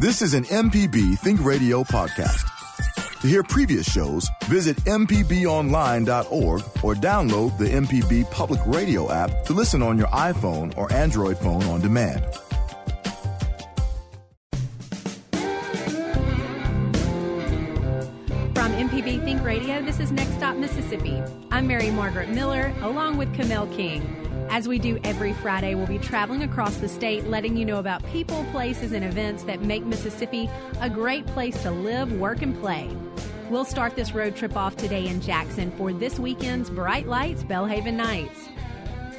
This is an MPB Think Radio podcast. To hear previous shows, visit MPBOnline.org or download the MPB Public Radio app to listen on your iPhone or Android phone on demand. From MPB Think Radio, this is Next Stop Mississippi. I'm Mary Margaret Miller, along with Kamel King. As we do every Friday, we'll be traveling across the state, letting you know about people, places, and events that make Mississippi a great place to live, work, and play. We'll start this road trip off today in Jackson for this weekend's Bright Lights Belhaven Nights.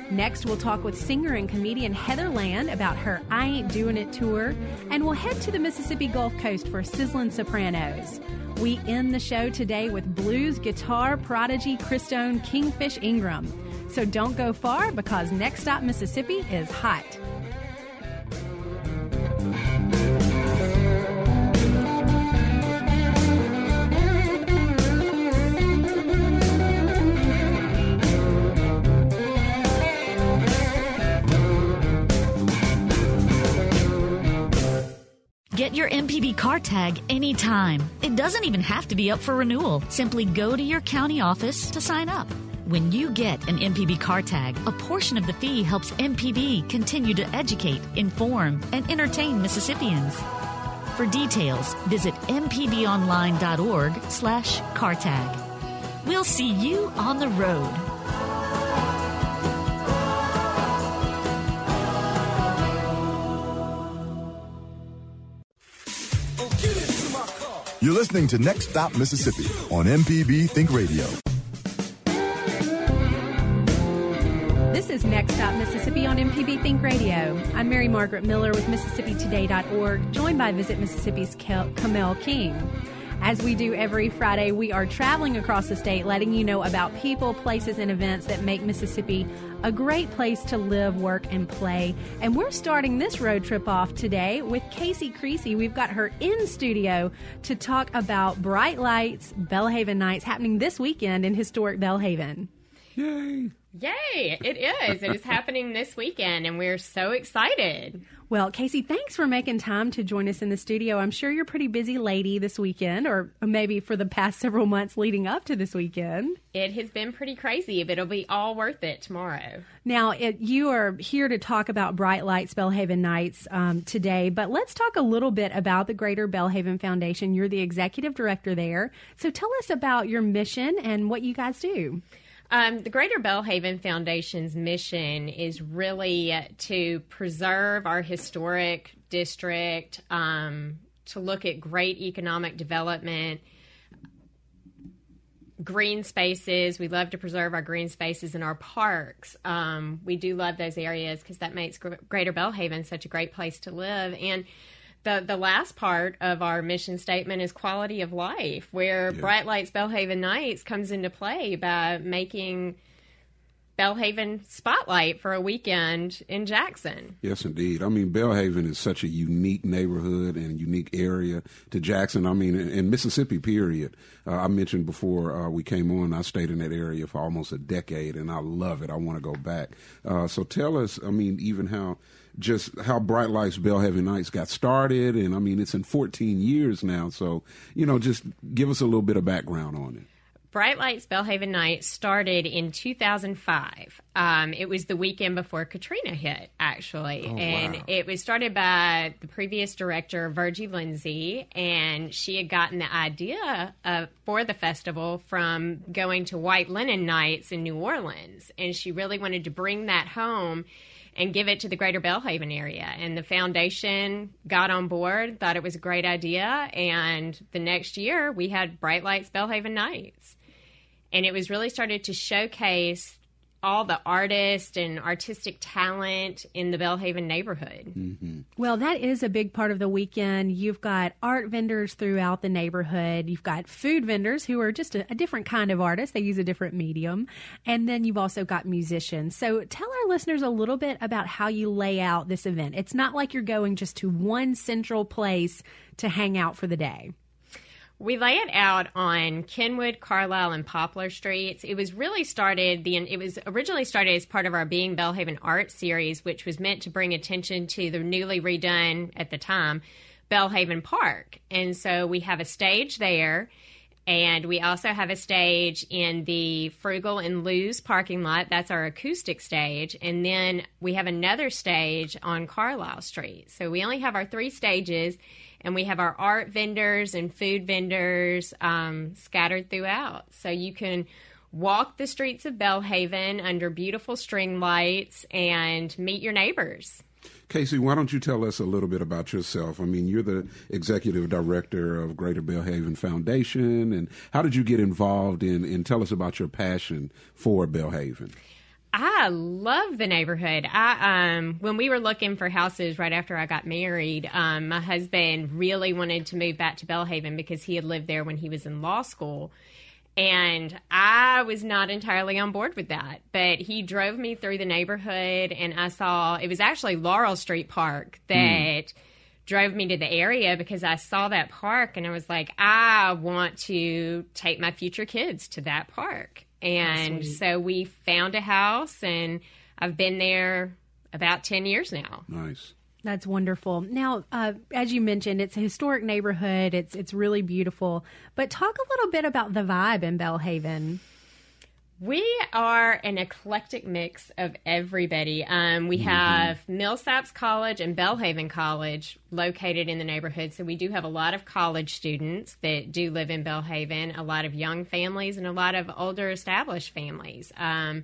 Next, we'll talk with singer and comedian Heather Land about her I Ain't Doing It tour, and we'll head to the Mississippi Gulf Coast for Sizzling Sopranos. We end the show today with blues guitar prodigy Christone Kingfish Ingram. So don't go far because Next Stop Mississippi is hot. Get your MPB car tag anytime. It doesn't even have to be up for renewal. Simply go to your county office to sign up. When you get an MPB car tag, a portion of the fee helps MPB continue to educate, inform, and entertain Mississippians. For details, visit mpbonline.org slash car tag. We'll see you on the road. You're listening to Next Stop Mississippi on MPB Think Radio. I'm Mary Margaret Miller with MississippiToday.org, joined by Visit Mississippi's Kamel King. As we do every Friday, we are traveling across the state, letting you know about people, places, and events that make Mississippi a great place to live, work, and play. And we're starting this road trip off today with Casey Creasy. We've got her in studio to talk about Bright Lights Belhaven Nights happening this weekend in historic Belhaven. Yay! Yay! It is. It is happening this weekend, and we're so excited. Well, Casey, thanks for making time to join us in the studio. I'm sure you're a pretty busy lady this weekend, or maybe for the past several months leading up to this weekend. It has been pretty crazy, but it'll be all worth it tomorrow. Now, it, you are here to talk about Bright Lights Belhaven Nights um, today, but let's talk a little bit about the Greater Belhaven Foundation. You're the executive director there. So tell us about your mission and what you guys do. Um, the Greater Belhaven Foundation's mission is really to preserve our historic district, um, to look at great economic development, green spaces. We love to preserve our green spaces and our parks. Um, we do love those areas because that makes Greater Belhaven such a great place to live. And the the last part of our mission statement is quality of life, where yeah. Bright Lights Belhaven Nights comes into play by making Belhaven spotlight for a weekend in Jackson. Yes, indeed. I mean, Belhaven is such a unique neighborhood and unique area to Jackson. I mean, in, in Mississippi, period. Uh, I mentioned before uh, we came on, I stayed in that area for almost a decade, and I love it. I want to go back. Uh, so tell us, I mean, even how just how Bright Lights Belhaven Nights got started, and I mean it's in 14 years now. So you know, just give us a little bit of background on it. Bright Lights Belhaven Nights started in 2005. Um, it was the weekend before Katrina hit, actually. Oh, and wow. it was started by the previous director, Virgie Lindsay, and she had gotten the idea of, for the festival from going to White Linen Nights in New Orleans. And she really wanted to bring that home and give it to the greater Belhaven area. And the foundation got on board, thought it was a great idea. And the next year, we had Bright Lights Belhaven Nights and it was really started to showcase all the artist and artistic talent in the Belhaven neighborhood. Mm-hmm. Well, that is a big part of the weekend. You've got art vendors throughout the neighborhood. You've got food vendors who are just a, a, different kind of artist. They use a different medium. And then you've also got musicians. So tell our listeners a little bit about how you lay out this event. It's not like you're going just to one central place to hang out for the day. We lay it out on Kenwood, Carlisle, and Poplar Streets. It was really started the it was originally started as part of our Being Belhaven Art series, which was meant to bring attention to the newly redone at the time Belhaven Park. And so we have a stage there. And we also have a stage in the Frugal and Lou's parking lot. That's our acoustic stage. And then we have another stage on Carlisle Street. So we only have our three stages, and we have our art vendors and food vendors um, scattered throughout. So you can walk the streets of Belhaven under beautiful string lights and meet your neighbors. Casey, why don't you tell us a little bit about yourself? I mean, you're the executive director of Greater Belhaven Foundation, and how did you get involved in? And tell us about your passion for Belhaven. I love the neighborhood. I um when we were looking for houses right after I got married, um, my husband really wanted to move back to Belhaven because he had lived there when he was in law school. And I was not entirely on board with that. But he drove me through the neighborhood, and I saw it was actually Laurel Street Park that mm. drove me to the area because I saw that park and I was like, I want to take my future kids to that park. And so we found a house, and I've been there about 10 years now. Nice. That's wonderful. Now, uh, as you mentioned, it's a historic neighborhood. It's it's really beautiful. But talk a little bit about the vibe in Belhaven. We are an eclectic mix of everybody. Um, we mm-hmm. have Millsaps College and Belhaven College located in the neighborhood. So we do have a lot of college students that do live in Belhaven, a lot of young families, and a lot of older established families. Um,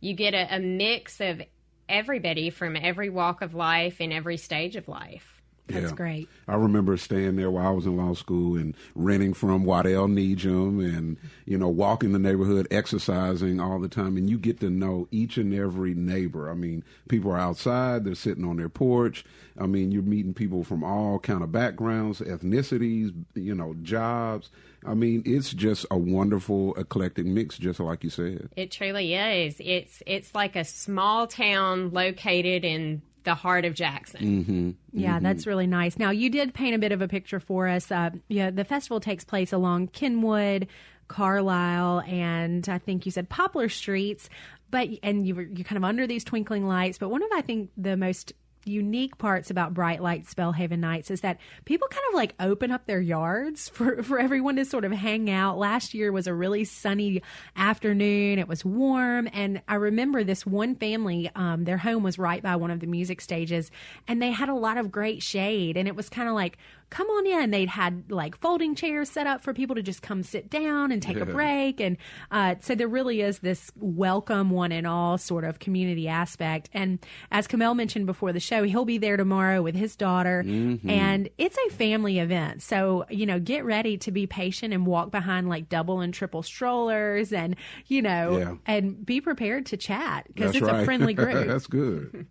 you get a, a mix of everybody from every walk of life and every stage of life. That's yeah. great. I remember staying there while I was in law school and renting from Waddell Needham and, you know, walking the neighborhood, exercising all the time. And you get to know each and every neighbor. I mean, people are outside, they're sitting on their porch. I mean, you're meeting people from all kind of backgrounds, ethnicities, you know, jobs. I mean, it's just a wonderful eclectic mix, just like you said. It truly is. It's it's like a small town located in the heart of Jackson. Mm-hmm. Yeah, mm-hmm. that's really nice. Now, you did paint a bit of a picture for us. Uh, yeah, the festival takes place along Kenwood, Carlisle, and I think you said Poplar Streets. But and you were you're kind of under these twinkling lights. But one of I think the most unique parts about Bright Light Belhaven Nights is that people kind of like open up their yards for, for everyone to sort of hang out. Last year was a really sunny afternoon. It was warm. And I remember this one family, um, their home was right by one of the music stages and they had a lot of great shade. And it was kind of like, come on in. They'd had like folding chairs set up for people to just come sit down and take a break. And uh, so there really is this welcome one and all sort of community aspect. And as Kamel mentioned before the show, he'll be there tomorrow with his daughter. Mm-hmm. And it's a family event. So, you know, get ready to be patient and walk behind like double and triple strollers and, you know, yeah. and be prepared to chat because it's right. a friendly group. That's good.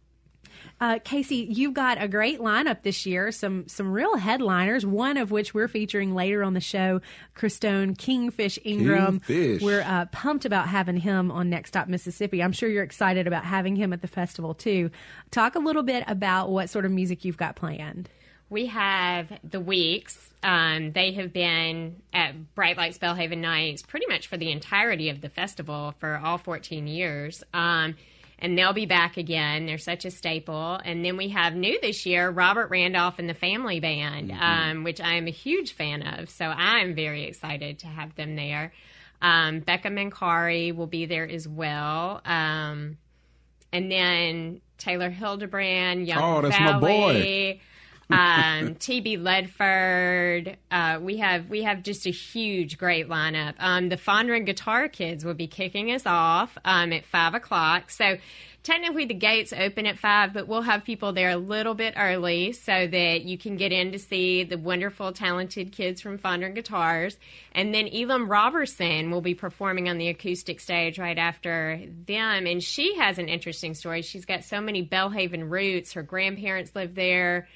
Uh, Casey, you've got a great lineup this year. Some some real headliners. One of which we're featuring later on the show. Christone Kingfish Ingram. Kingfish. We're uh, pumped about having him on Next Stop Mississippi. I'm sure you're excited about having him at the festival too. Talk a little bit about what sort of music you've got planned. We have the Weeks. Um, they have been at Bright Lights Belhaven Nights pretty much for the entirety of the festival for all 14 years. Um, and they'll be back again. They're such a staple. And then we have new this year, Robert Randolph and the Family Band, mm-hmm. um, which I am a huge fan of. So I'm very excited to have them there. Um, Becca Mancari will be there as well. Um, and then Taylor Hildebrand, Young oh, that's Valley. my boy um, TB Ledford. Uh, we have we have just a huge, great lineup. Um, the Fondren Guitar Kids will be kicking us off um, at five o'clock. So technically the gates open at five, but we'll have people there a little bit early so that you can get in to see the wonderful, talented kids from Fondren Guitars. And then Elam Robertson will be performing on the acoustic stage right after them. And she has an interesting story. She's got so many Belhaven roots. Her grandparents live there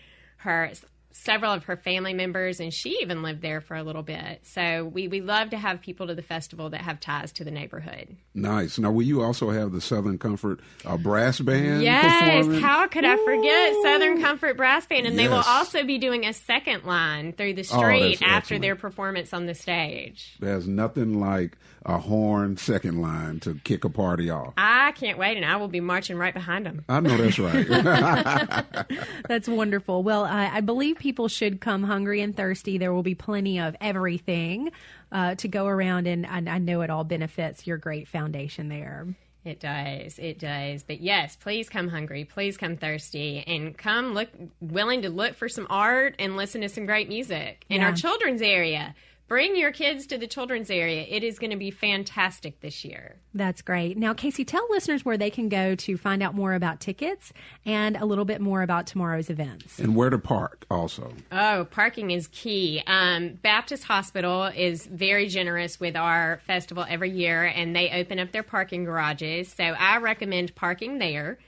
her several of her family members, and she even lived there for a little bit. So we, we love to have people to the festival that have ties to the neighborhood. Nice. Now, will you also have the Southern Comfort uh, Brass Band? Yes. How could I forget Southern Comfort Brass Band? And yes. they will also be doing a second line through the oh, street oh, after their performance on the stage. There's nothing like a horn second line to kick a party off. I can't wait, and I will be marching right behind them. I know that's right. that's wonderful. Well, I, I believe people should come hungry and thirsty. There will be plenty of everything uh, to go around, and, and I know it all benefits your great foundation there. It does. It does. But yes, please come hungry. Please come thirsty and come look willing to look for some art and listen to some great music in Yeah. our children's area. Bring your kids to the children's area. It is going to be fantastic this year. That's great. Now, Casey, tell listeners where they can go to find out more about tickets and a little bit more about tomorrow's events. And where to park also. Oh, parking is key. Um, Baptist Hospital is very generous with our festival every year, and they open up their parking garages. So I recommend parking there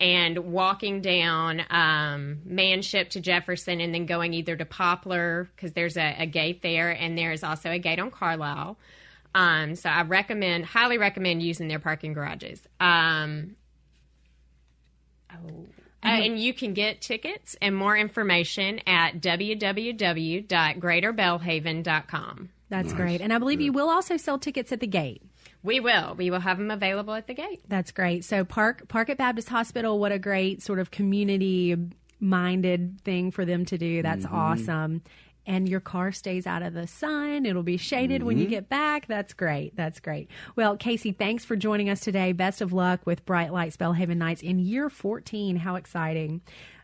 and walking down um, Manship to Jefferson, and then going either to Poplar because there's a, a gate there, and there's also a gate on Carlisle. Um, so I recommend, highly recommend using their parking garages. Um, oh. Uh, and you can get tickets and more information at www.greaterbelhaven.com. That's great. And I believe you will also sell tickets at the gate. We will. We will have them available at the gate. That's great. So Park Park at Baptist Hospital, what a great sort of community minded thing for them to do. That's mm-hmm. awesome. And your car stays out of the sun. It'll be shaded when you mm-hmm. get back. That's great. That's great. Well, Casey, thanks for joining us today. Best of luck with Bright Lights Belhaven Nights in year 14. How exciting.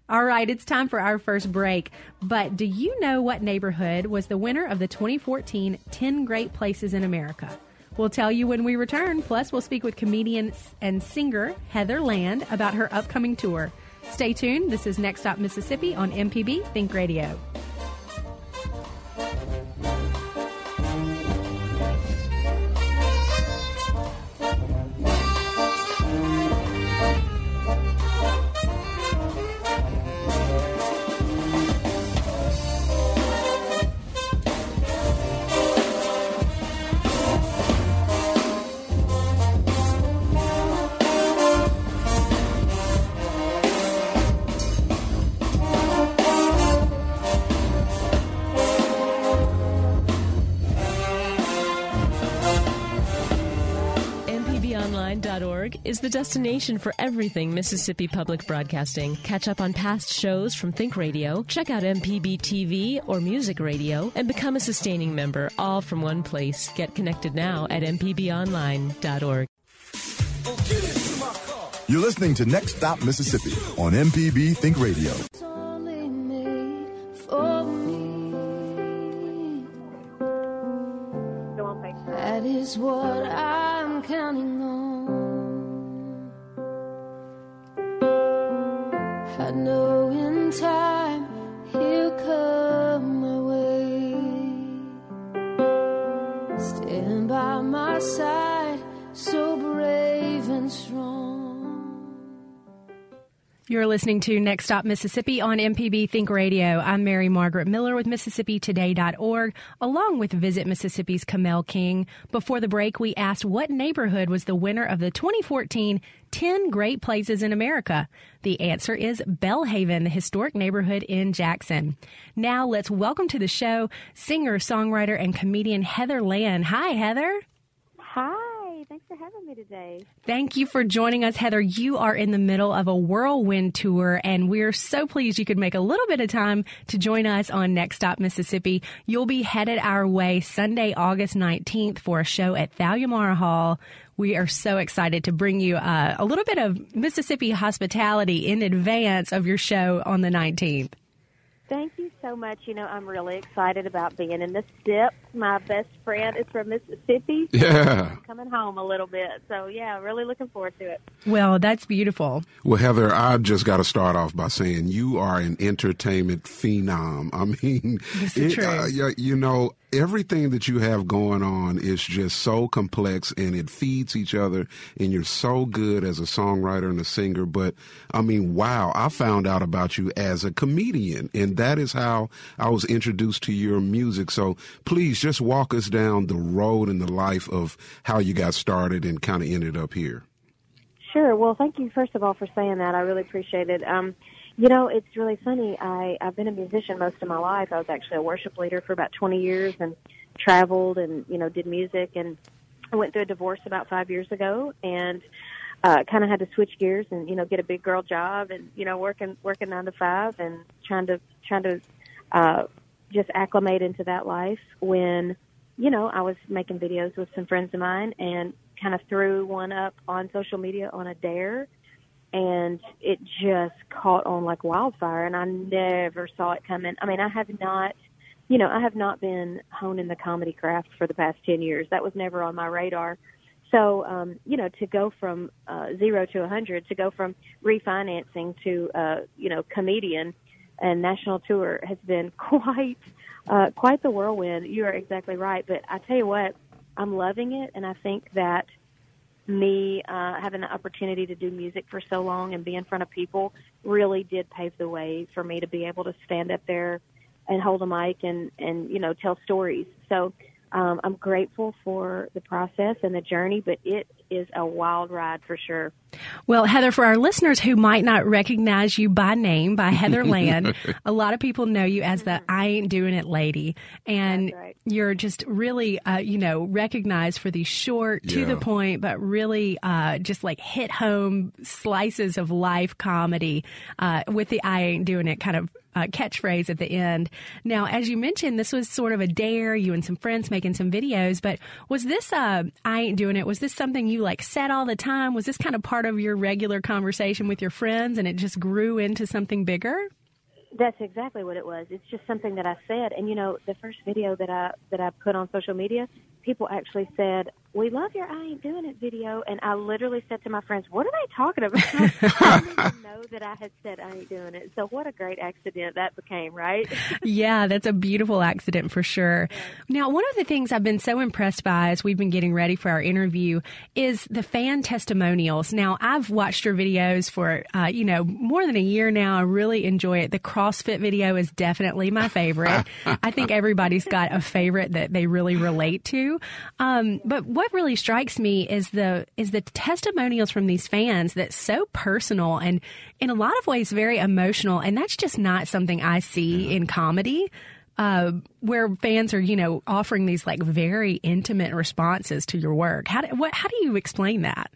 All right, it's time for our first break. But do you know what neighborhood was the winner of the 2014 10 Great Places in America? We'll tell you when we return. Plus, we'll speak with comedian and singer Heather Land about her upcoming tour. Stay tuned. This is Next Stop Mississippi on MPB Think Radio. The destination for everything Mississippi Public Broadcasting. Catch up on past shows from Think Radio, check out MPB TV or Music Radio, and become a sustaining member, all from one place. Get connected now at MPBOnline.org. You're listening to Next Stop Mississippi on MPB Think Radio. It's only made for me. That is what I'm counting on. I know in time he'll come my way. Stand by my side, so brave You're listening to Next Stop Mississippi on MPB Think Radio. I'm Mary Margaret Miller with MississippiToday.org, along with Visit Mississippi's Kamel King. Before the break, we asked what neighborhood was the winner of the 2014 10 Great Places in America. The answer is Belhaven, the historic neighborhood in Jackson. Now let's welcome to the show singer, songwriter, and comedian Heather Land. Hi, Heather. Hi, thanks for having me today. Thank you for joining us, Heather. You are in the middle of a whirlwind tour, and we're so pleased you could make a little bit of time to join us on Next Stop Mississippi. You'll be headed our way Sunday, August 19th for a show at Thalia Mara Hall. We are so excited to bring you uh, a little bit of Mississippi hospitality in advance of your show on the 19th. Thank you so much. You know, I'm really excited about being in the SIP. My best friend is from Mississippi. so Yeah. I'm coming home a little bit. So, yeah, really looking forward to it. Well, that's beautiful. Well, Heather, I just got to start off by saying you are an entertainment phenom. I mean, This is true. uh, you, you know, everything that you have going on is just so complex and it feeds each other. And you're so good as a songwriter and a singer. But I mean, wow, I found out about you as a comedian, and that is how I was introduced to your music. So please just walk us down the road in the life of how you got started and kind of ended up here. Sure. Well, thank you, first of all, for saying that. I really appreciate it. Um, you know, it's really funny. I, I've been a musician most of my life. I was actually a worship leader for about 20 years and traveled and, you know, did music. And I went through a divorce about five years ago and uh, kind of had to switch gears and, you know, get a big girl job and, you know, working, working nine to five and trying to, trying to uh, just acclimate into that life when, you know, I was making videos with some friends of mine and kind of threw one up on social media on a dare and it just caught on like wildfire and I never saw it coming. I mean, I have not you know, I have not been honing the comedy craft for the past 10 years. That was never on my radar. So, um, you know, to go from uh, zero to a 100, to go from refinancing to, uh, you know, comedian and national tour has been quite, uh, quite the whirlwind. You are exactly right. But I tell you what, I'm loving it. And I think that me uh, having the opportunity to do music for so long and be in front of people really did pave the way for me to be able to stand up there and hold a mic and and you know tell stories. So um, I'm grateful for the process and the journey, but it is a wild ride for sure. Well, Heather, for our listeners who might not recognize you by name, by Heather Land, a lot of people know you as the I Ain't Doing It lady. And right. you're just really, uh, you know, recognized for these short, to the point, but really uh, just like hit home slices of life comedy uh, with the I Ain't Doing It kind of uh, catchphrase at the end. Now, as you mentioned, this was sort of a dare, you and some friends making some videos, but was this, uh, I Ain't Doing It, was this something you like said all the time? Was this kind of part of your regular conversation with your friends and it just grew into something bigger? That's exactly what it was. It's just something that I said, and you know, the first video that I that I put on social media, people actually said, "We love your I ain't doing it video," and I literally said to my friends, "What are they talking about?" I didn't even know that I had said I ain't doing it. So what a great accident that became, right? yeah, that's a beautiful accident for sure. Now, one of the things I've been so impressed by as we've been getting ready for our interview is the fan testimonials. Now, I've watched your videos for, uh, you know, more than a year now. I really enjoy it. The CrossFit video is definitely my favorite. I think everybody's got a favorite that they really relate to. Um, but what really strikes me is the is the testimonials from these fans that's so personal and in a lot of ways very emotional, and that's just not something I see in comedy. Uh, where fans are, you know, offering these like very intimate responses to your work. How do, what, how do you explain that?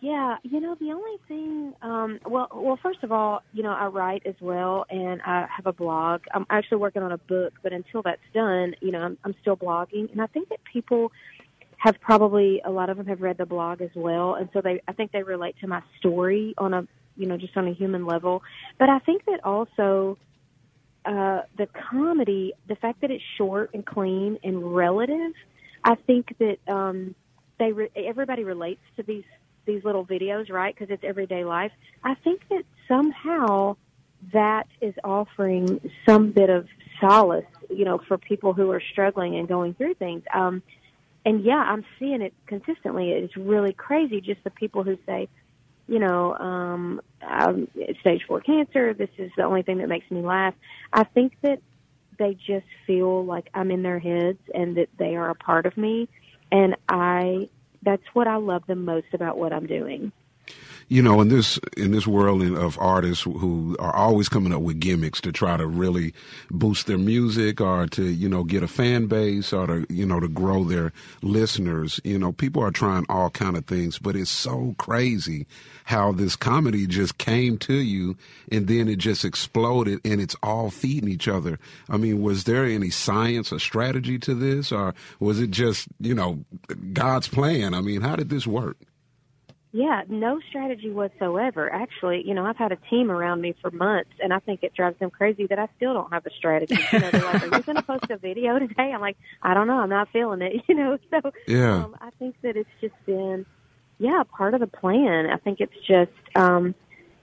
Yeah, you know, the only thing, um, well, well, first of all, you know, I write as well, and I have a blog. I'm actually working on a book, but until that's done, you know, I'm, I'm still blogging, and I think that people have probably a lot of them have read the blog as well, and so they, I think they relate to my story on a, you know, just on a human level. But I think that also uh, the comedy, the fact that it's short and clean and relative, I think that um, they re- everybody relates to these these little videos, right? Because it's everyday life. I think that somehow that is offering some bit of solace, you know, for people who are struggling and going through things. Um, and yeah, I'm seeing it consistently. It's really crazy. Just the people who say, you know, um, um, it's stage four cancer. This is the only thing that makes me laugh. I think that they just feel like I'm in their heads and that they are a part of me. And I, that's what I love the most about what I'm doing. You know in this in this world of artists who are always coming up with gimmicks to try to really boost their music or to you know get a fan base or to you know to grow their listeners. You know people are trying all kind of things but it's so crazy how this comedy just came to you and then it just exploded and it's all feeding each other. I mean was there any science or strategy to this or was it just you know god's plan? I mean how did this work Yeah, no strategy whatsoever. Actually, you know, I've had a team around me for months, and I think it drives them crazy that I still don't have a strategy. You know, they're like, "Are you going to post a video today?" I'm like, "I don't know. I'm not feeling it." You know, so Yeah. um, I think that it's just been, yeah, part of the plan. I think it's just, um,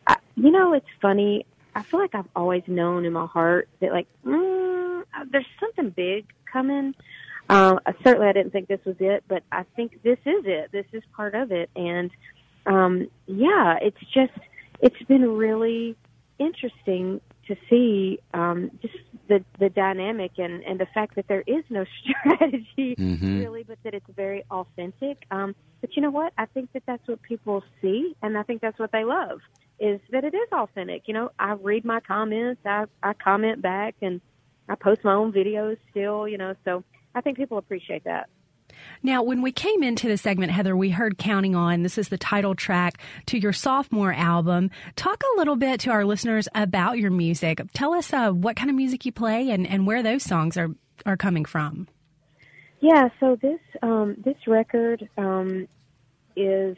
I, you know, it's funny. I feel like I've always known in my heart that, like, mm, there's something big coming. Um, certainly, I didn't think this was it, but I think this is it. This is part of it, and um, yeah, it's just it's been really interesting to see um, just the the dynamic and and the fact that there is no strategy Mhm. really, but that it's very authentic. Um, but you know what? I think that that's what people see, and I think that's what they love is that it is authentic. You know, I read my comments, I I comment back, and I post my own videos still. You know, so I think people appreciate that. Now, when we came into the segment, Heather, we heard Counting On. This is the title track to your sophomore album. Talk a little bit to our listeners about your music. Tell us uh, what kind of music you play and, and where those songs are, are coming from. Yeah, so this um, this record um, is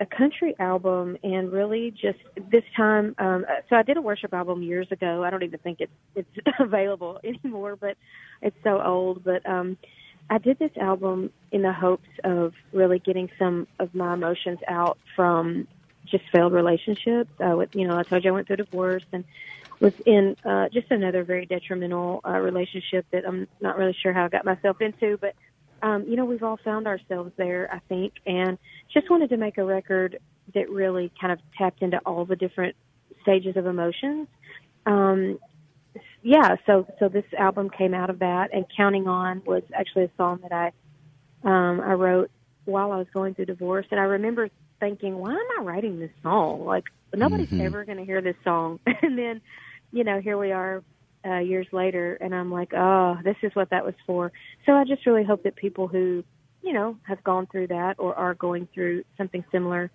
a country album, and really just this time. Um, so I did a worship album years ago. I don't even think it's it's available anymore, but it's so old. But um, I did this album in the hopes of really getting some of my emotions out from just failed relationships. Uh, with you know, I told you I went through divorce and was in uh, just another very detrimental uh, relationship that I'm not really sure how I got myself into, but um, you know, we've all found ourselves there, I think, and just wanted to make a record that really kind of tapped into all the different stages of emotions. Um, yeah, so so this album came out of that, and "Counting On" was actually a song that I um, I wrote while I was going through divorce, and I remember thinking, "Why am I writing this song? Like nobody's Mhm. ever going to hear this song." and then, you know, here we are uh, years later, and I'm like, "Oh, this is what that was for." So I just really hope that people who, you know, have gone through that or are going through something similar,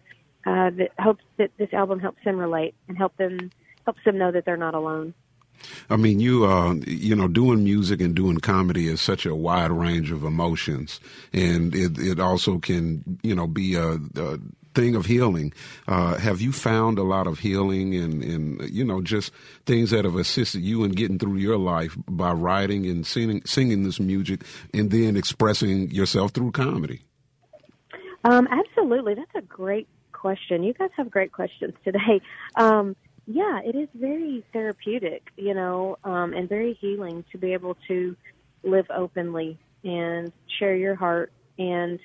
uh, that hopes that this album helps them relate and help them helps them know that they're not alone. I mean, you uh, you know, doing music and doing comedy is such a wide range of emotions, and it it also can you know be a, a thing of healing. Uh, have you found a lot of healing and and you know just things that have assisted you in getting through your life by writing and singing singing this music and then expressing yourself through comedy? Um, absolutely. That's a great question. You guys have great questions today. Um, yeah, it is very therapeutic, you know, um, and very healing to be able to live openly and share your heart and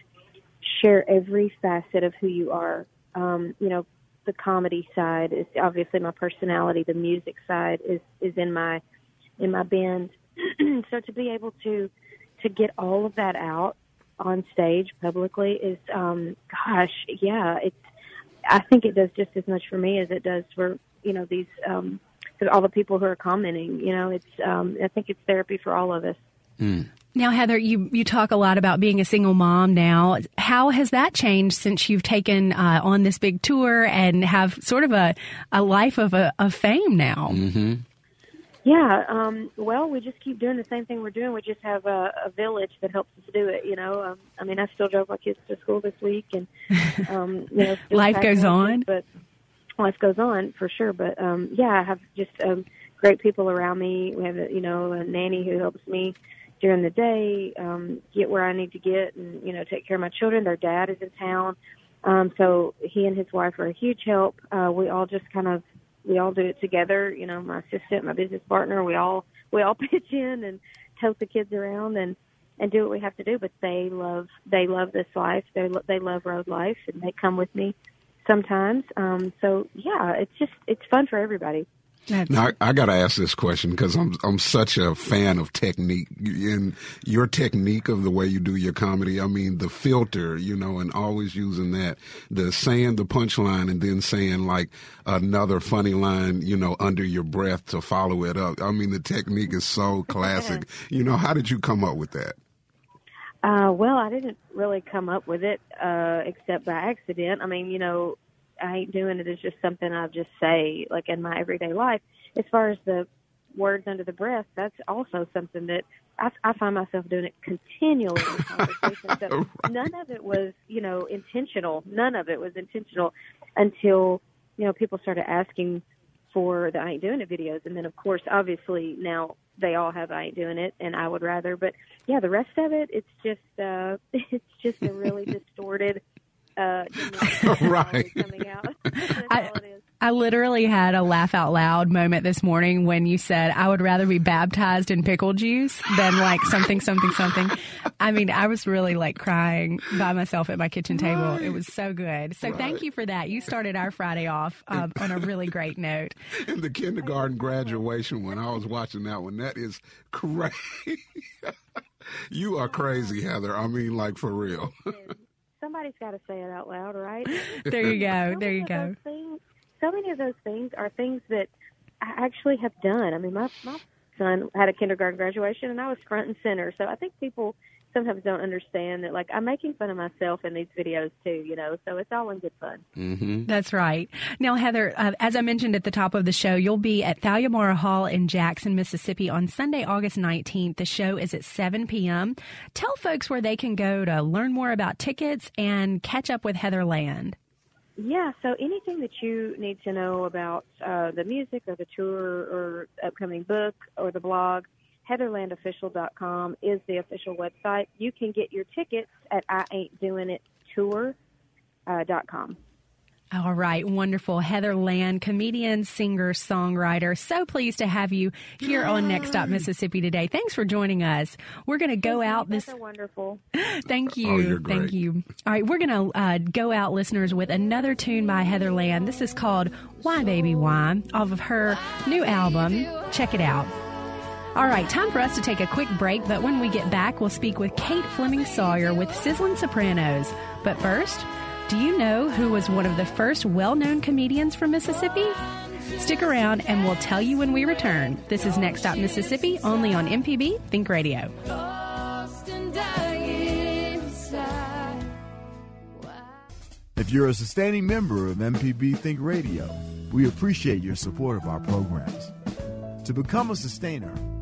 share every facet of who you are. Um, you know, the comedy side is obviously my personality. The music side is is in my in my band. so to be able to to get all of that out on stage publicly is um gosh yeah it's i think it does just as much for me as it does for you know these um all the people who are commenting you know it's um i think it's therapy for all of us Now, Heather, you, you talk a lot about being a single mom now. How has that changed since you've taken uh, on this big tour and have sort of a, a life of, a, of fame now? Mm-hmm. yeah um well we just keep doing the same thing we're doing we just have a, a village that helps us do it you know um i mean i still drove my kids to school this week and um you know Life goes lunches, on. but life goes on for sure. But um yeah i have just um great people around me. We have a, you know a nanny who helps me during the day um get where i need to get and you know take care of my children. Their dad is in town. Um so he and his wife are a huge help. Uh we all just kind of we all do it together. You know my assistant my business partner we all we all pitch in and tote the kids around and and do what we have to do. But they love they love this life. They lo- they love road life and they come with me sometimes um so yeah it's just it's fun for everybody Now I, I got to ask this question because I'm I'm such a fan of technique and your technique of the way you do your comedy. I mean the filter, you know, and always using that, the saying the punchline and then saying like another funny line, you know, under your breath to follow it up. I mean the technique is so classic. you know, how did you come up with that? Uh, well, I didn't really come up with it uh, except by accident. I mean, you know, I ain't doing it. It's just something I just say, like in my everyday life. As far as the words under the breath, that's also something that I, I find myself doing it continually in conversation. So none of it was, you know, intentional. None of it was intentional until you know people started asking for the I ain't doing it videos, and then of course, obviously now they all have I ain't doing it, and I would rather. But yeah, the rest of it, it's just uh, it's just a really distorted. Uh, right. coming out. I, I literally had a laugh out loud moment this morning when you said, I would rather be baptized in pickle juice than like something, something, something. I mean, I was really like crying by myself at my kitchen table. It was so good. So thank you for that. You started our Friday off um, on a really great note. And the kindergarten graduation when I was watching that one, that is crazy. you are crazy, Heather. I mean, like for real. Somebody's got to say it out loud, right? There you go. So There you go. things- so many of those things are things that I actually have done. I mean, my my son had a kindergarten graduation, and I was front and center. So I think people sometimes don't understand that like I'm making fun of myself in these videos too, you know. So it's all in good fun. Mm-hmm. That's right. Now, Heather, uh, as I mentioned at the top of the show, you'll be at Thalia Mara Hall in Jackson, Mississippi on Sunday, August 19th. The show is at 7 p.m. Tell folks where they can go to learn more about tickets and catch up with Heather Land. Yeah, so anything that you need to know about uh, the music or the tour or upcoming book or the blog, heatherlandofficial.com is the official website. You can get your tickets at I Ain't Doing It Tour uh, dot com. All right, wonderful. Heather Land, comedian, singer, songwriter. So pleased to have you here on Next Stop Mississippi today. Thanks for joining us. We're going to go Thank out you. this. That's wonderful. Thank you. Oh, you're Thank you. All right, we're going to uh, go out, listeners, with another tune by Heather Land. This is called Why Baby Why off of her new album. Check it out. All right, time for us to take a quick break, but when we get back, we'll speak with Kate Fleming Sawyer with Sizzling Sopranos. But first, do you know who was one of the first well known comedians from Mississippi? Stick around and we'll tell you when we return. This is Next Stop Mississippi, only on MPB Think Radio. If you're a sustaining member of MPB Think Radio, we appreciate your support of our programs. To become a sustainer,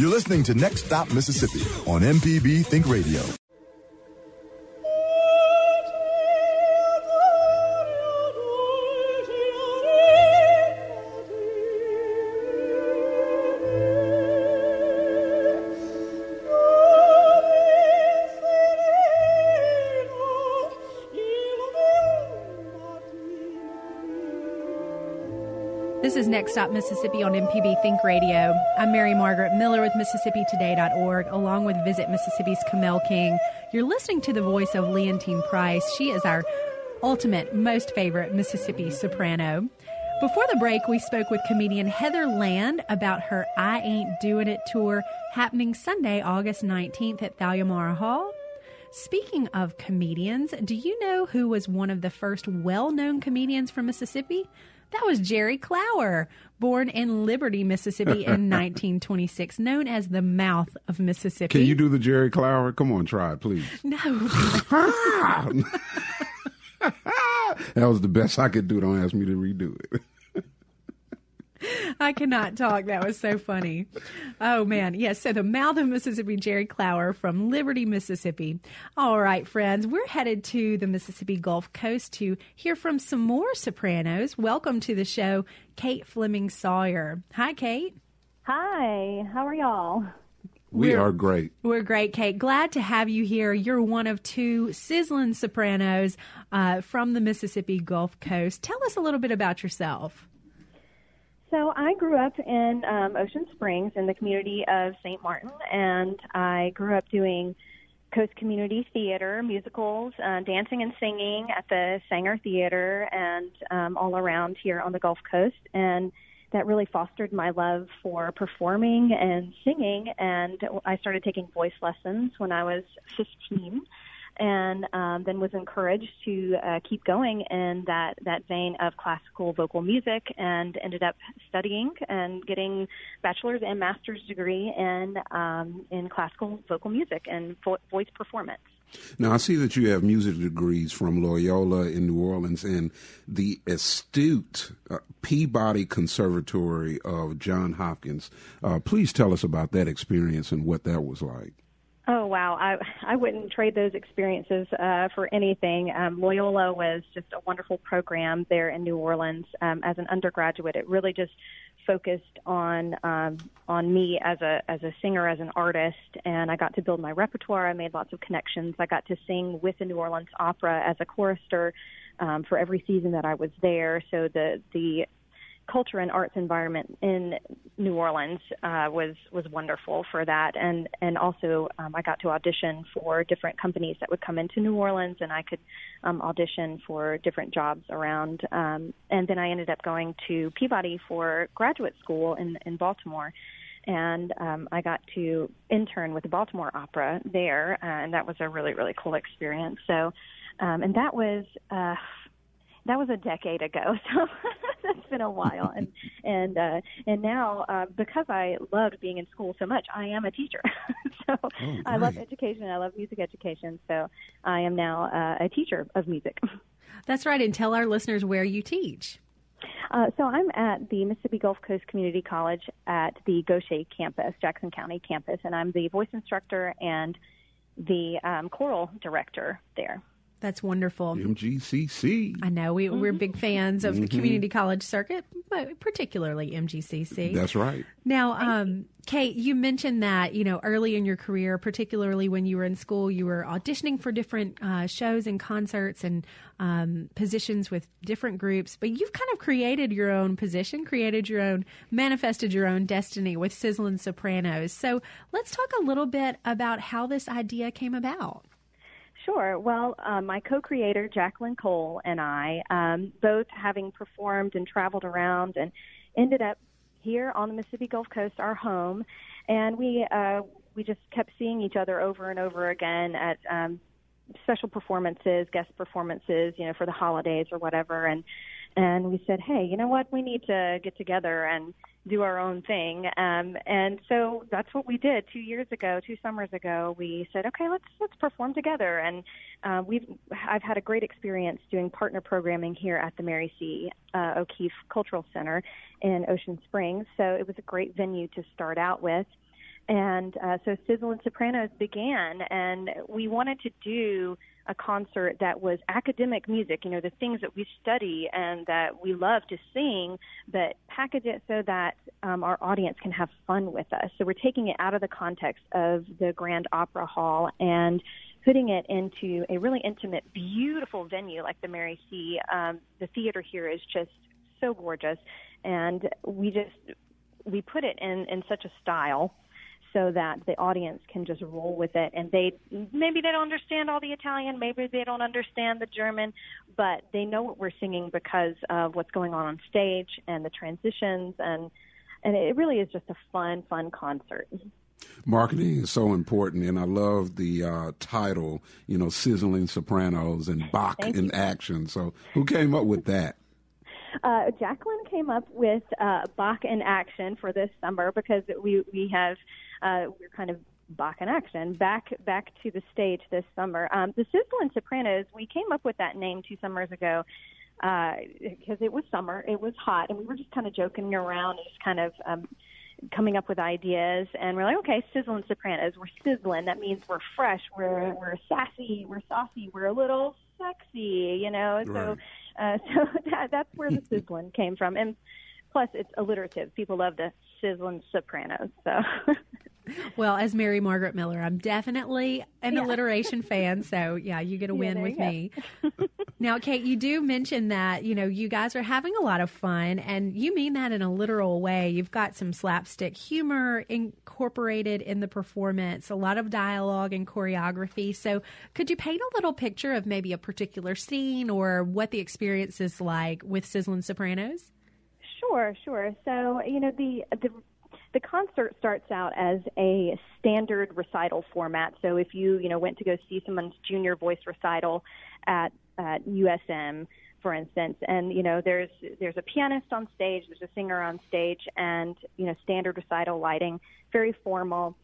You're listening to Next Stop Mississippi on MPB Think Radio. Next Stop Mississippi on MPB Think Radio. I'm Mary Margaret Miller with MississippiToday.org, along with Visit Mississippi's Kamel King. You're listening to the voice of Leontyne Price. She is our ultimate, most favorite Mississippi soprano. Before the break, we spoke with comedian Heather Land about her I Ain't Doing It tour happening Sunday, August 19th at Thalia Hall. Speaking of comedians, do you know who was one of the first well known comedians from Mississippi? That was Jerry Clower, born in Liberty, Mississippi in 1926, known as the mouth of Mississippi. Can you do the Jerry Clower? Come on, try it, please. No. that was the best I could do. Don't ask me to redo it. I cannot talk. That was so funny. Oh man, yes. so the mouth of Mississippi, Jerry Clower from Liberty, Mississippi. All right, friends, we're headed to the Mississippi Gulf Coast to hear from some more sopranos. Welcome to the show, Kate Fleming Sawyer. Hi, Kate. Hi, how are y'all? We We're- are great. We're great, Kate. Glad to have you here. You're one of two sizzling sopranos uh, from the Mississippi Gulf Coast. Tell us a little bit about yourself. So I grew up in um, Ocean Springs in the community of St. Martin, and I grew up doing Coast Community Theater, musicals, uh, dancing and singing at the Saenger Theater, and um, all around here on the Gulf Coast. And that really fostered my love for performing and singing. And I started taking voice lessons when I was 15 and um, then was encouraged to uh, keep going in that, that vein of classical vocal music and ended up studying and getting bachelor's and master's degree in, um, in classical vocal music and vo- voice performance. Now, I see that you have music degrees from Loyola in New Orleans and the astute uh, Peabody Conservatory of John Hopkins. Uh, please tell us about that experience and what that was like. Oh wow, I I wouldn't trade those experiences uh, for anything. Um, Loyola was just a wonderful program there in New Orleans. Um, as an undergraduate, it really just focused on um, on me as a as a singer, as an artist, and I got to build my repertoire. I made lots of connections. I got to sing with the New Orleans Opera as a chorister. um, for every season that I was there. So the the culture and arts environment in New Orleans uh, was was wonderful for that, and and also um, I got to audition for different companies that would come into New Orleans, and I could um, audition for different jobs around. Um, and then I ended up going to Peabody for graduate school in in Baltimore. And um, I got to intern with the Baltimore Opera there, uh, and that was a really, really cool experience. So, um, and that was uh, that was a decade ago, so that's been a while. And and uh, and now uh, because I loved being in school so much, I am a teacher. so oh, I love education. I love music education. So I am now uh, a teacher of music. That's right. And tell our listeners where you teach. Uh, so I'm at the Mississippi Gulf Coast Community College at the Gautier campus, Jackson County campus, and I'm the voice instructor and the um, choral director there. That's wonderful. MGCC. I know we, we're big fans of mm-hmm. the community college circuit, but particularly MGCC. That's right. Now, um, Kate, you mentioned that you know early in your career, particularly when you were in school, you were auditioning for different uh, shows and concerts and um, positions with different groups. But you've kind of created your own position, created your own, manifested your own destiny with Sizzlin' Sopranos. So let's talk a little bit about how this idea came about. Sure. Well, uh, my co-creator Jacqueline Cole and I, um, both having performed and traveled around, and ended up here on the Mississippi Gulf Coast, our home, and we uh, we just kept seeing each other over and over again at um, special performances, guest performances, you know, for the holidays or whatever, and and we said, hey, you know what, we need to get together and do our own thing. Um, and so that's what we did two years ago, two summers ago. We said, okay, let's let's perform together. And uh, we've I've had a great experience doing partner programming here at the Mary C. Uh, O'Keefe Cultural Center in Ocean Springs. So it was a great venue to start out with. And uh, so Sizzlin' Sopranos began, and we wanted to do a concert that was academic music, you know, the things that we study and that we love to sing, but package it so that um, our audience can have fun with us. So we're taking it out of the context of the Grand Opera Hall and putting it into a really intimate, beautiful venue like the Mary C. Um, the theater here is just so gorgeous, and we just we put it in in such a style so that the audience can just roll with it and they maybe they don't understand all the Italian, maybe they don't understand the German, but they know what we're singing because of what's going on on stage and the transitions and and it really is just a fun fun concert. Marketing is so important, and I love the uh, title, you know, Sizzling Sopranos and Bach Thank in you. Action. So, who came up with that? Uh, Jacqueline came up with uh, Bach in Action for this summer because we we have uh, we're kind of Bach in action back back to the stage this summer. Um, the Sizzlin' Sopranos, we came up with that name two summers ago because uh, it was summer, it was hot, and we were just kind of joking around and just kind of um, coming up with ideas. And we're like, okay, Sizzlin' Sopranos, we're sizzling. That means we're fresh, we're we're sassy, we're saucy, we're a little sexy, you know. Right. So uh, so that, that's where the sizzling came from, and plus it's alliterative. People love the sizzling sopranos. So. well, as Mary Margaret Miller, I'm definitely an yeah. alliteration fan. So yeah, you get a win yeah, with me. now, Kate, you do mention that you know you guys are having a lot of fun, and you mean that in a literal way. You've got some slapstick humor incorporated in the performance, a lot of dialogue and choreography. So, could you paint a little picture of maybe a particular scene or what the experience is like with Sizzlin' Sopranos? Sure, sure. So, you know, the the the concert starts out as a standard recital format. So if you, you know, went to go see someone's junior voice recital at at USM, for instance, and you know, there's there's a pianist on stage, there's a singer on stage, and you know, standard recital lighting, very formal.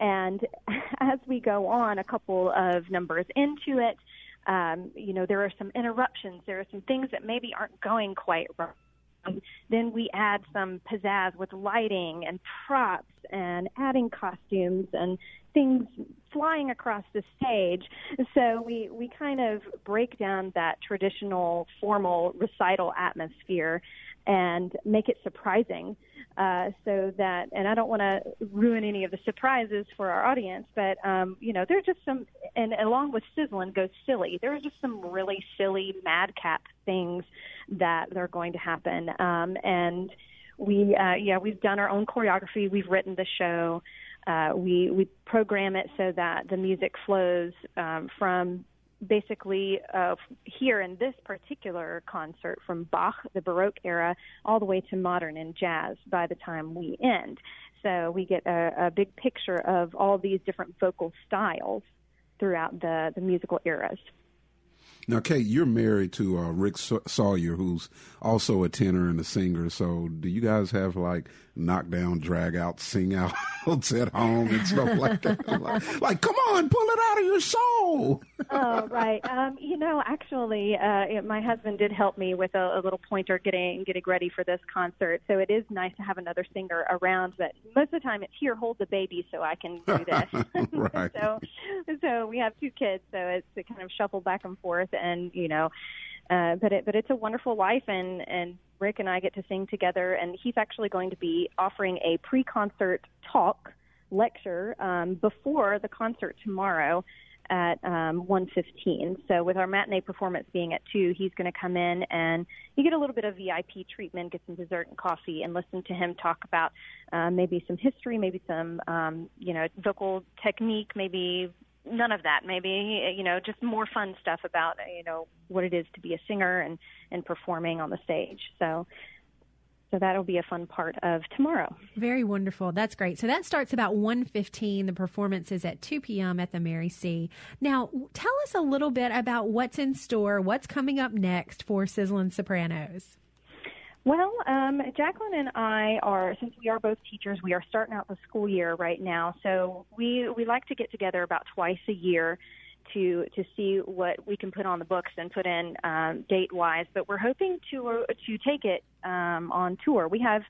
And as we go on, a couple of numbers into it, um, you know, there are some interruptions. There are some things that maybe aren't going quite right Um, then we add some pizzazz with lighting and props and adding costumes and things flying across the stage. So we, we kind of break down that traditional formal recital atmosphere and make it surprising Uh, so that, and I don't want to ruin any of the surprises for our audience, but um, you know, there's just some, and along with sizzling goes silly. There are just some really silly madcap things that are going to happen, um, and we, uh, yeah, we've done our own choreography. We've written the show. Uh, we we program it so that the music flows um, from basically uh, here in this particular concert from Bach, the Baroque era, all the way to modern and jazz by the time we end. So we get a, a big picture of all these different vocal styles throughout the, the musical eras. Now, Kate, you're married to uh, Rick Sawyer, who's also a tenor and a singer. So, do you guys have like knockdown, drag out, sing outs at home and stuff like that? like, like, come on, pull it out of your soul. oh, right. Um, you know, actually, uh, my husband did help me with a, a little pointer getting getting ready for this concert. So it is nice to have another singer around. But most of the time, it's here, hold the baby, so I can do this. right. so, so we have two kids, so it's to kind of shuffle back and forth and you know uh, but it but it's a wonderful life and and Rick and I get to sing together and he's actually going to be offering a pre-concert talk lecture um, before the concert tomorrow at um, 1:15. So with our matinee performance being at two, he's going to come in and you get a little bit of VIP treatment, get some dessert and coffee, and listen to him talk about uh, maybe some history, maybe some um, you know vocal technique, maybe none of that. Maybe you know, just more fun stuff about you know what it is to be a singer and and performing on the stage. So. So that'll be a fun part of tomorrow. Very wonderful. That's great. So that starts about 1.15. The performance is at 2 p.m. at the Mary C. Now, tell us a little bit about what's in store, what's coming up next for Sizzling Sopranos. Well, um, Jacqueline and I are, since we are both teachers, we are starting out the school year right now. So we we like to get together about twice a year to to see what we can put on the books and put in um, date wise. But we're hoping to uh, to take it um, on tour. We have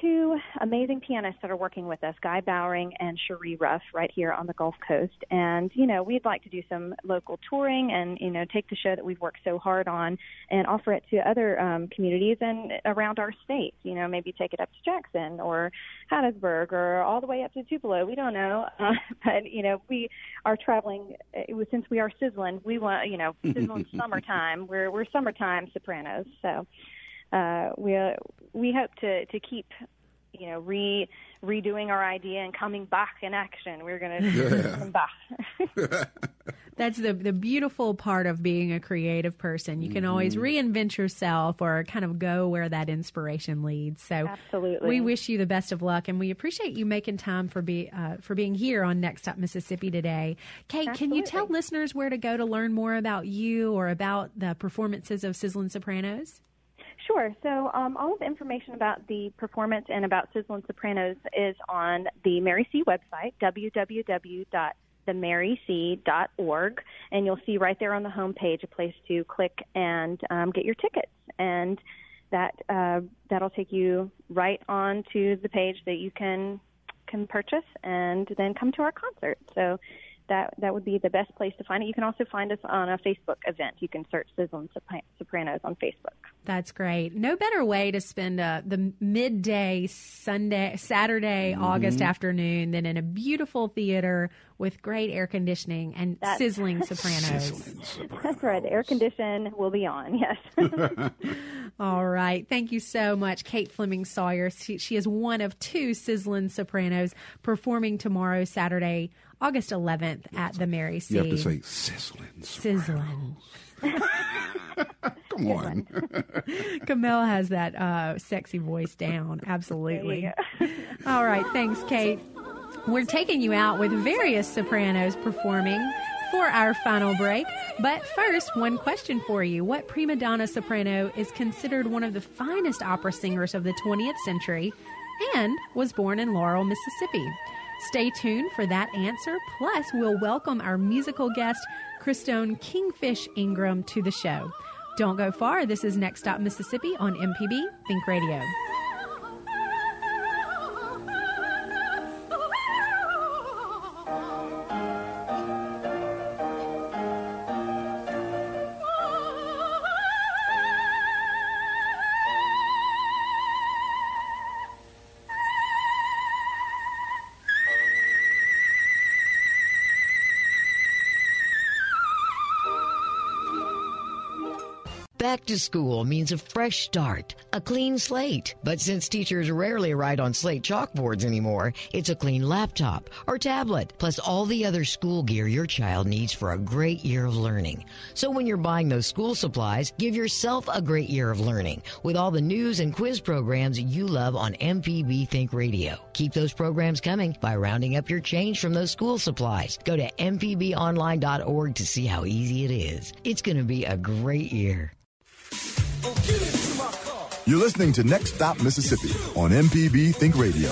two amazing pianists that are working with us, Guy Bowring and Cherie Ruff, right here on the Gulf Coast. And, you know, we'd like to do some local touring and, you know, take the show that we've worked so hard on and offer it to other um, communities and around our state. You know, maybe take it up to Jackson or Hattiesburg or all the way up to Tupelo. We don't know. Uh, but, you know, we are traveling, it was, since we are sizzling, we want, you know, sizzling summertime. We're, we're summertime sopranos. So, uh, we uh, we hope to to keep you know re redoing our idea and coming back in action. We're going to yeah. come back. That's the the beautiful part of being a creative person. You can mm-hmm. always reinvent yourself or kind of go where that inspiration leads. So absolutely, we wish you the best of luck, and we appreciate you making time for be uh, for being here on Next Stop Mississippi today. Kate, absolutely. can you tell listeners where to go to learn more about you or about the performances of Sizzlin' Sopranos? Sure. So um, all of the information about the performance and about Sizzlin' Sopranos is on the Mary C website, www.themaryc.org, and you'll see right there on the home page a place to click and um, get your tickets. And that uh, that'll take you right on to the page that you can can purchase and then come to our concert. So that that would be the best place to find it. You can also find us on a Facebook event. You can search Sizzlin' Sopranos on Facebook. That's great. No better way to spend uh, the midday Sunday, Saturday, mm-hmm. August afternoon than in a beautiful theater with great air conditioning and That's, sizzling sopranos. sizzling sopranos. That's right. The air condition will be on. Yes. All right. Thank you so much, Kate Fleming Sawyer. She, she is one of two sizzling sopranos performing tomorrow, Saturday, August 11th at the Mary C. You have to say sizzling. Sizzling. Come on. Kamel has that uh, sexy voice down. Absolutely. All right. Thanks, Kate. We're taking you out with various sopranos performing for our final break. But first, one question for you. What prima donna soprano is considered one of the finest opera singers of the 20th century and was born in Laurel, Mississippi? Stay tuned for that answer. Plus, we'll welcome our musical guest, Christone Kingfish Ingram, to the show. Don't go far. This is Next Stop Mississippi on MPB Think Radio. Back to school means a fresh start, a clean slate. But since teachers rarely write on slate chalkboards anymore, it's a clean laptop or tablet, plus all the other school gear your child needs for a great year of learning. So when you're buying those school supplies, give yourself a great year of learning with all the news and quiz programs you love on MPB Think Radio. Keep those programs coming by rounding up your change from those school supplies. Go to mpbonline.org to see how easy it is. It's going to be a great year. You're listening to Next Stop Mississippi on MPB Think Radio.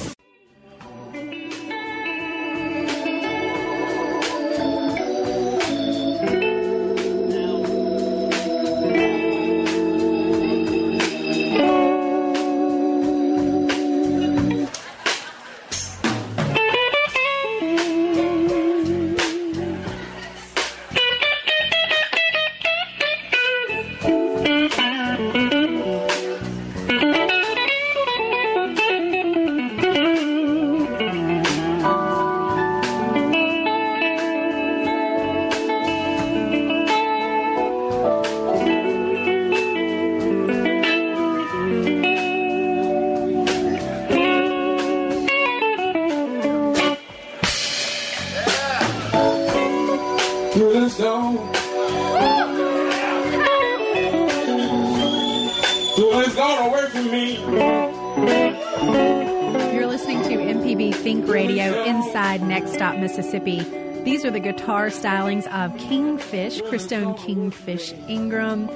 Mississippi. These are the guitar stylings of Kingfish, Christone Kingfish Ingram.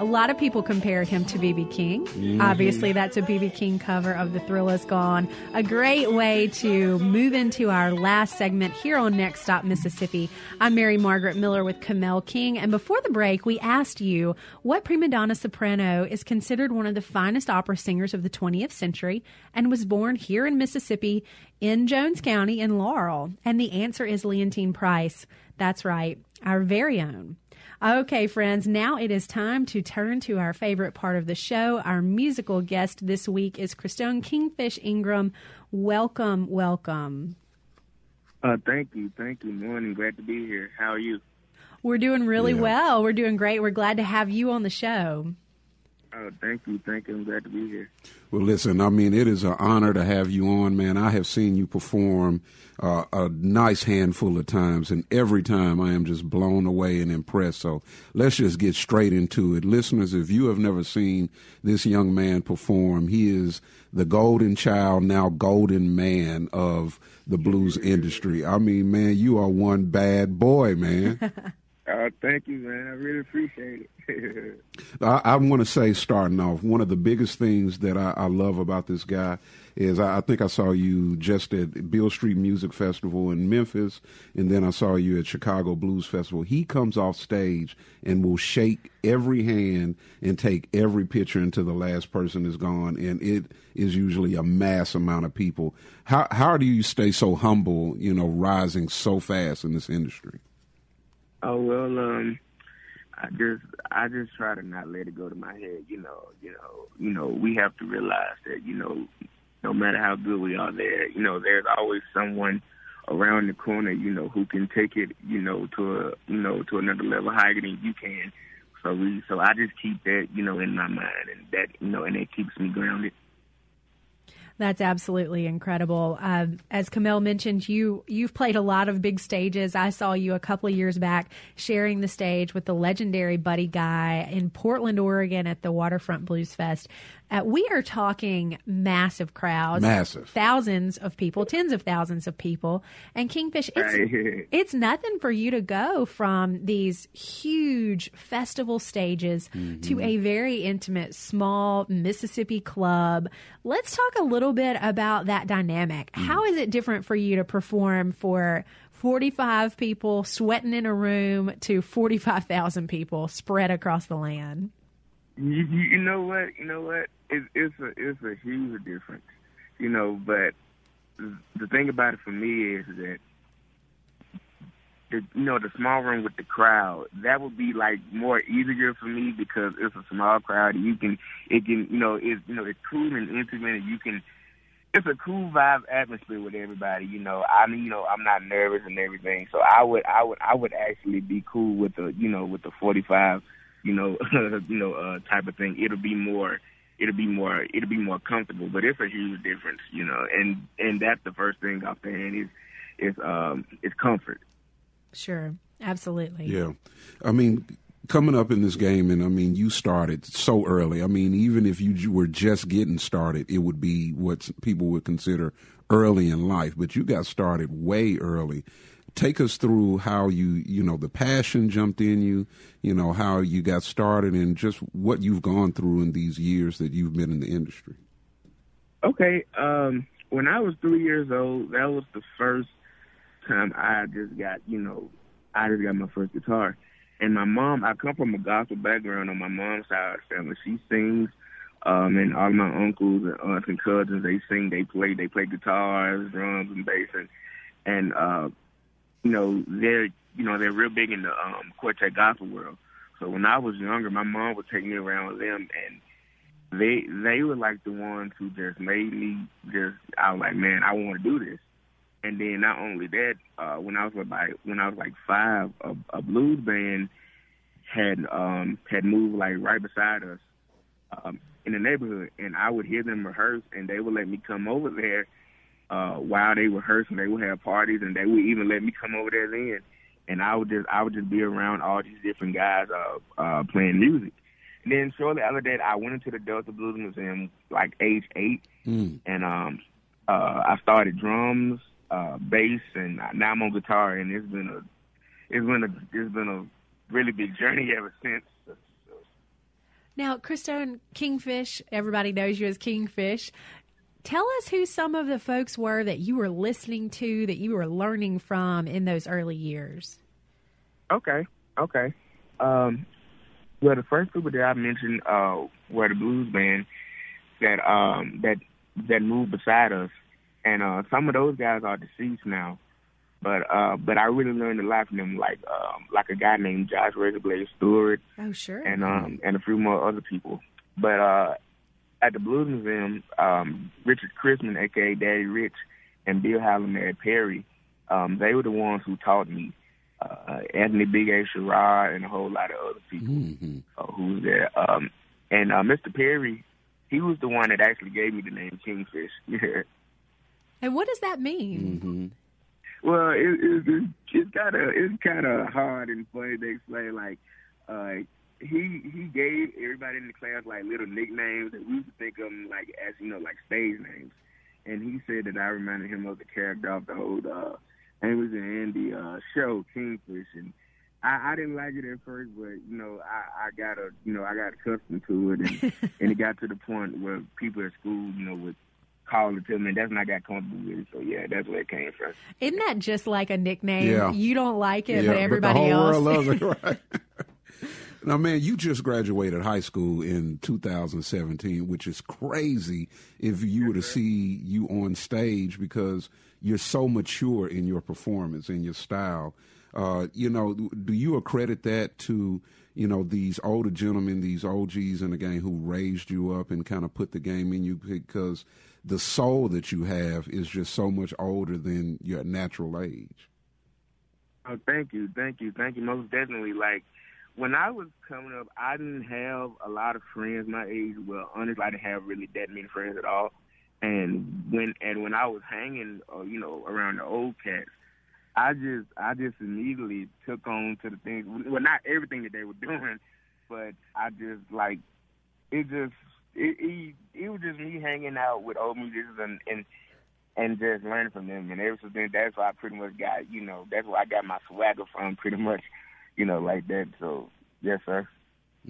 A lot of people compare him to BB King. Mm-hmm. Obviously, that's a BB King cover of The Thrill Is Gone. A great way to move into our last segment here on Next Stop Mississippi. I'm Mary Margaret Miller with Kamel King. And before the break, we asked you what prima donna soprano is considered one of the finest opera singers of the 20th century and was born here in Mississippi in Jones County in Laurel. And the answer is Leontyne Price. That's right, our very own. Okay, friends, now it is time to turn to our favorite part of the show. Our musical guest this week is Christone Kingfish Ingram. Welcome, welcome. Uh, thank you, thank you. Morning, glad to be here. How are you? We're doing really yeah. well. We're doing great. We're glad to have you on the show. Oh, thank you, thank you. I'm glad to be here. Well, listen, I mean, it is an honor to have you on, man. I have seen you perform uh, a nice handful of times, and every time I am just blown away and impressed. So let's just get straight into it. Listeners, if you have never seen this young man perform, he is the golden child, now golden man of the blues industry. I mean, man, you are one bad boy, man. Uh, thank you, man. I really appreciate it. I, I want to say, starting off, one of the biggest things that I, I love about this guy is I, I, think I saw you just at Beale Street Music Festival in Memphis, and then I saw you at Chicago Blues Festival. He comes off stage and will shake every hand and take every picture until the last person is gone, and it is usually a mass amount of people. How how do you stay so humble, you know, rising so fast in this industry? Oh well, um, I just I just try to not let it go to my head. You know, you know, you know. We have to realize that you know, no matter how good we are, there, you know, there's always someone around the corner, you know, who can take it, you know, to a you know to another level higher than you can. So we, so I just keep that, you know, in my mind, and that, you know, and it keeps me grounded. That's absolutely incredible. Uh, as Kamel mentioned, you you've played a lot of big stages. I saw you a couple of years back sharing the stage with the legendary Buddy Guy in Portland, Oregon, at the Waterfront Blues Fest. Uh, we are talking massive crowds, massive thousands of people, tens of thousands of people. And Kingfish, it's it's nothing for you to go from these huge festival stages mm-hmm. to a very intimate, small Mississippi club. Let's talk a little bit about that dynamic. Mm. How is it different for you to perform for 45 people sweating in a room to 45,000 people spread across the land? You, you know what? You know what? It, it's a it's a huge difference. You know, but the thing about it for me is that the you know the small room with the crowd that would be like more easier for me because it's a small crowd. You can it can you know it's you know it's cool and intimate and you can it's a cool vibe atmosphere with everybody. You know, I mean, you know, I'm not nervous and everything, so I would, I would, I would actually be cool with the, you know, with the 45 you know, you know, uh, type of thing. It'll be more, it'll be more, it'll be more comfortable. But it's a huge difference, you know, and and that's the first thing off the hand is is um is comfort. Sure, absolutely. Yeah, I mean, coming up in this game, and I mean, you started so early. I mean, even if you were just getting started, it would be what people would consider early in life. But you got started way early. Take us through how you, you know, the passion jumped in you, you know, how you got started, and just what you've gone through in these years that you've been in the industry. Okay, um, when I was three years old, that was the first time I just got, you know, I just got my first guitar. And my mom, I come from a gospel background on my mom's side of the family. She sings, um, and all my uncles and aunts and cousins, they sing, they play, they play guitars, drums, and bass, and and uh, you know they're you know they're real big in the um, quartet gospel world. So when I was younger, my mom would take me around with them, and they they were like the ones who just made me just. I was like, man, I want to do this. And then not only that, uh, when I was like when I was like five, a, a blues band had um, had moved like right beside us um, in the neighborhood, and I would hear them rehearse, and they would let me come over there uh, while they were rehearsing. They would have parties, and they would even let me come over there then. And I would just I would just be around all these different guys uh, uh, playing music. And then shortly after that, I went into the Delta Blues Museum like age eight, mm. and um, uh, I started drums uh, bass, and now I'm on guitar, and it's been a it's been a it's been a really big journey ever since. Now, Christone Kingfish, everybody knows you as Kingfish. Tell us who some of the folks were that you were listening to, that you were learning from in those early years. Okay, okay. Um, well, the first people that I mentioned uh, were the blues band that um, that that moved beside us and uh, some of those guys are deceased now. But uh, but I really learned a lot from them, like um, like a guy named Josh Razorblade Stewart. Oh sure. And um and a few more other people. But uh, at the Blues Museum, um, Richard Chrisman, aka Daddy Rich, and Bill Howl-N-Madd Perry, um, they were the ones who taught me. Uh, Anthony Big A. Sherrod and a whole lot of other people mm-hmm. uh, who was there. Um, and uh, Mr. Perry, he was the one that actually gave me the name Kingfish. And what does that mean? Mm-hmm. Well, it, it, it's kind of it's kind of hard and funny to explain. Like, uh, he he gave everybody in the class like little nicknames, and we used to think of them like as you know like stage names. And he said that I reminded him of the character of the old uh, Amos and Andy uh, show Kingfish, and I, I didn't like it at first, but you know I, I got a you know I got accustomed to it, and, and it got to the point where people at school you know would called it to me, and that's when I got comfortable with it. So yeah, that's where it came from. Isn't that just like a nickname? Yeah. You don't like it, yeah, but everybody but the whole else. world loves it, right? Now, man, you just graduated high school in 2017, which is crazy if you were to see you on stage because you're so mature in your performance and your style. Uh, you know, do you accredit that to you know these older gentlemen, these OGs in the game who raised you up and kind of put the game in you because the soul that you have is just so much older than your natural age. Oh, thank you, thank you, thank you. Most definitely. Like when I was coming up, I didn't have a lot of friends my age. Well, honestly, I didn't have really that many friends at all. And when and when I was hanging, uh, you know, around the old cats, I just I just immediately took on to the things. Well, not everything that they were doing, but I just like it. Just it, it, it was just me hanging out with old musicians and and and just learning from them. And ever since then, that's why I pretty much got you know that's where I got my swagger from, pretty much, you know, like that. So yes, sir.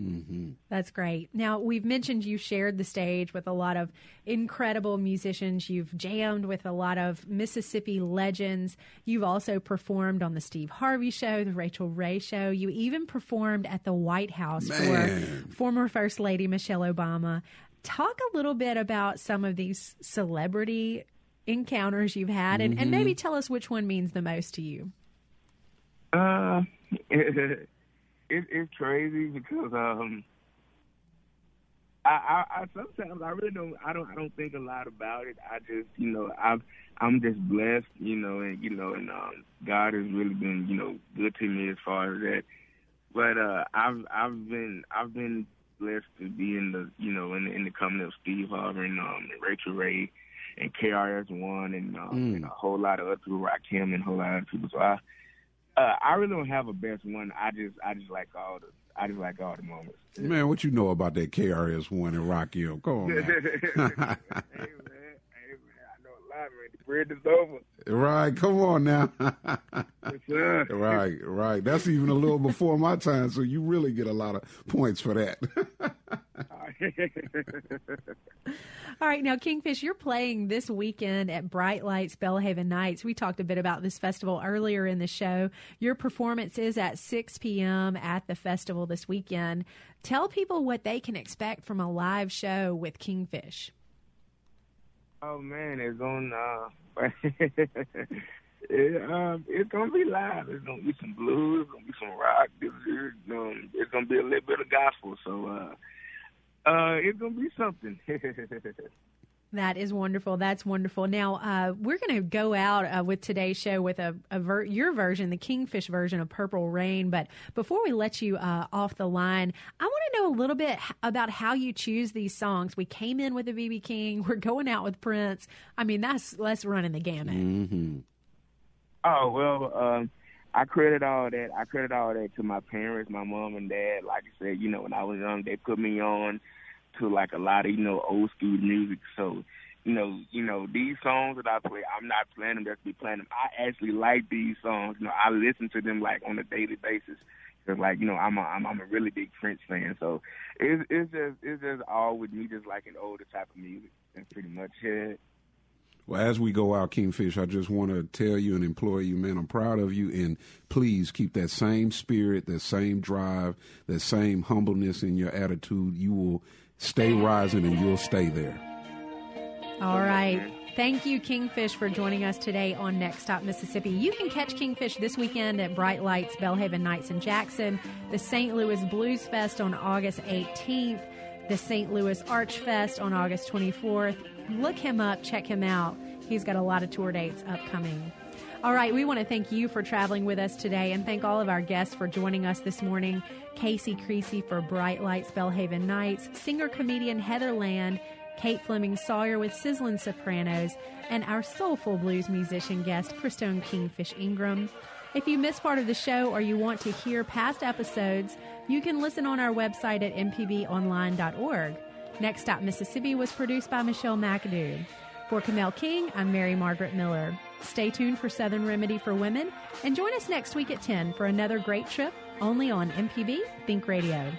Mm-hmm. That's great. Now, we've mentioned you shared the stage with a lot of incredible musicians. You've jammed with a lot of Mississippi legends. You've also performed on the Steve Harvey Show, the Rachael Ray Show. You even performed at the White House Man. for former First Lady Michelle Obama. Talk a little bit about some of these celebrity encounters you've had, and, and Mhm. maybe tell us which one means the most to you. Uh, it, it's crazy because um, I, I, I sometimes I really don't I don't I don't think a lot about it. I just you know I'm I'm just blessed, you know, and you know, and um, God has really been you know good to me as far as that. but uh, I've I've been I've been blessed to be in the you know in the, in the company of Steve Harvey and, um, and Rachael Ray and KRS One and, um, Mm. and a whole lot of other people, Rakim and a whole lot of other people. So I uh, I really don't have a best one. I just I just like all the I just like all the moments. Man, what you know about that KRS One and Rakim? Come on, hey man, man. hey man, I know a lot, man. The bridge is over. right, come on now. Yes, right, right. That's even a little before my time, so you really get a lot of points for that. All right, now Kingfish, you're playing this weekend at Bright Lights Belhaven Nights. We talked a bit about this festival earlier in the show. Your performance is at 6 p.m. at the festival this weekend. Tell people what they can expect from a live show with Kingfish. Oh man, it's on. Uh, it, um, it's gonna be live. It's gonna be some blues. It's gonna be some rock. It's, um, it's gonna be a little bit of gospel. So, uh, uh, it's gonna be something. That is wonderful. That's wonderful. Now uh, we're going to go out uh, with today's show with a, a ver- your version, the Kingfish version of Purple Rain. But before we let you uh, off the line, I want to know a little bit h- about how you choose these songs. We came in with a BB King. We're going out with Prince. I mean, that's that's running the gamut. mm-hmm. oh well, um, I credit all that. I credit all that to my parents, my mom and dad. Like I said, you know, when I was young, they put me on to like a lot of you know old school music. So, you know, you know these songs that I play, I'm not playing them just to be playing them. I actually like these songs. You know, I listen to them like on a daily basis. Cause like you know, I'm a I'm, I'm a really big Prince fan. So it's it's just it's just all with me, just like an older type of music. That's pretty much it. Well, as we go out, Kingfish, I just want to tell you and implore you, man, I'm proud of you, and please keep that same spirit, that same drive, that same humbleness in your attitude. You will stay rising and you'll stay there. All right. Thank you, Kingfish, for joining us today on Next Stop Mississippi. You can catch Kingfish this weekend at Bright Lights Belhaven Nights in Jackson, the St. Louis Blues Fest on August 18th, the St. Louis Arch Fest on August 24th. Look him up, check him out. He's got a lot of tour dates upcoming. All right, we want to thank you for traveling with us today and thank all of our guests for joining us this morning. Casey Creasy for Bright Lights Belhaven Nights, singer comedian Heather Land, Kate Fleming Sawyer with Sizzling Sopranos, and our soulful blues musician guest, Christone Kingfish Ingram. If you missed part of the show or you want to hear past episodes, you can listen on our website at mpbonline.org. Next Stop Mississippi was produced by Michelle McAdoo. For Kamel King, I'm Mary Margaret Miller. Stay tuned for Southern Remedy for Women and join us next week at 10 for another great trip only on MPB Think Radio.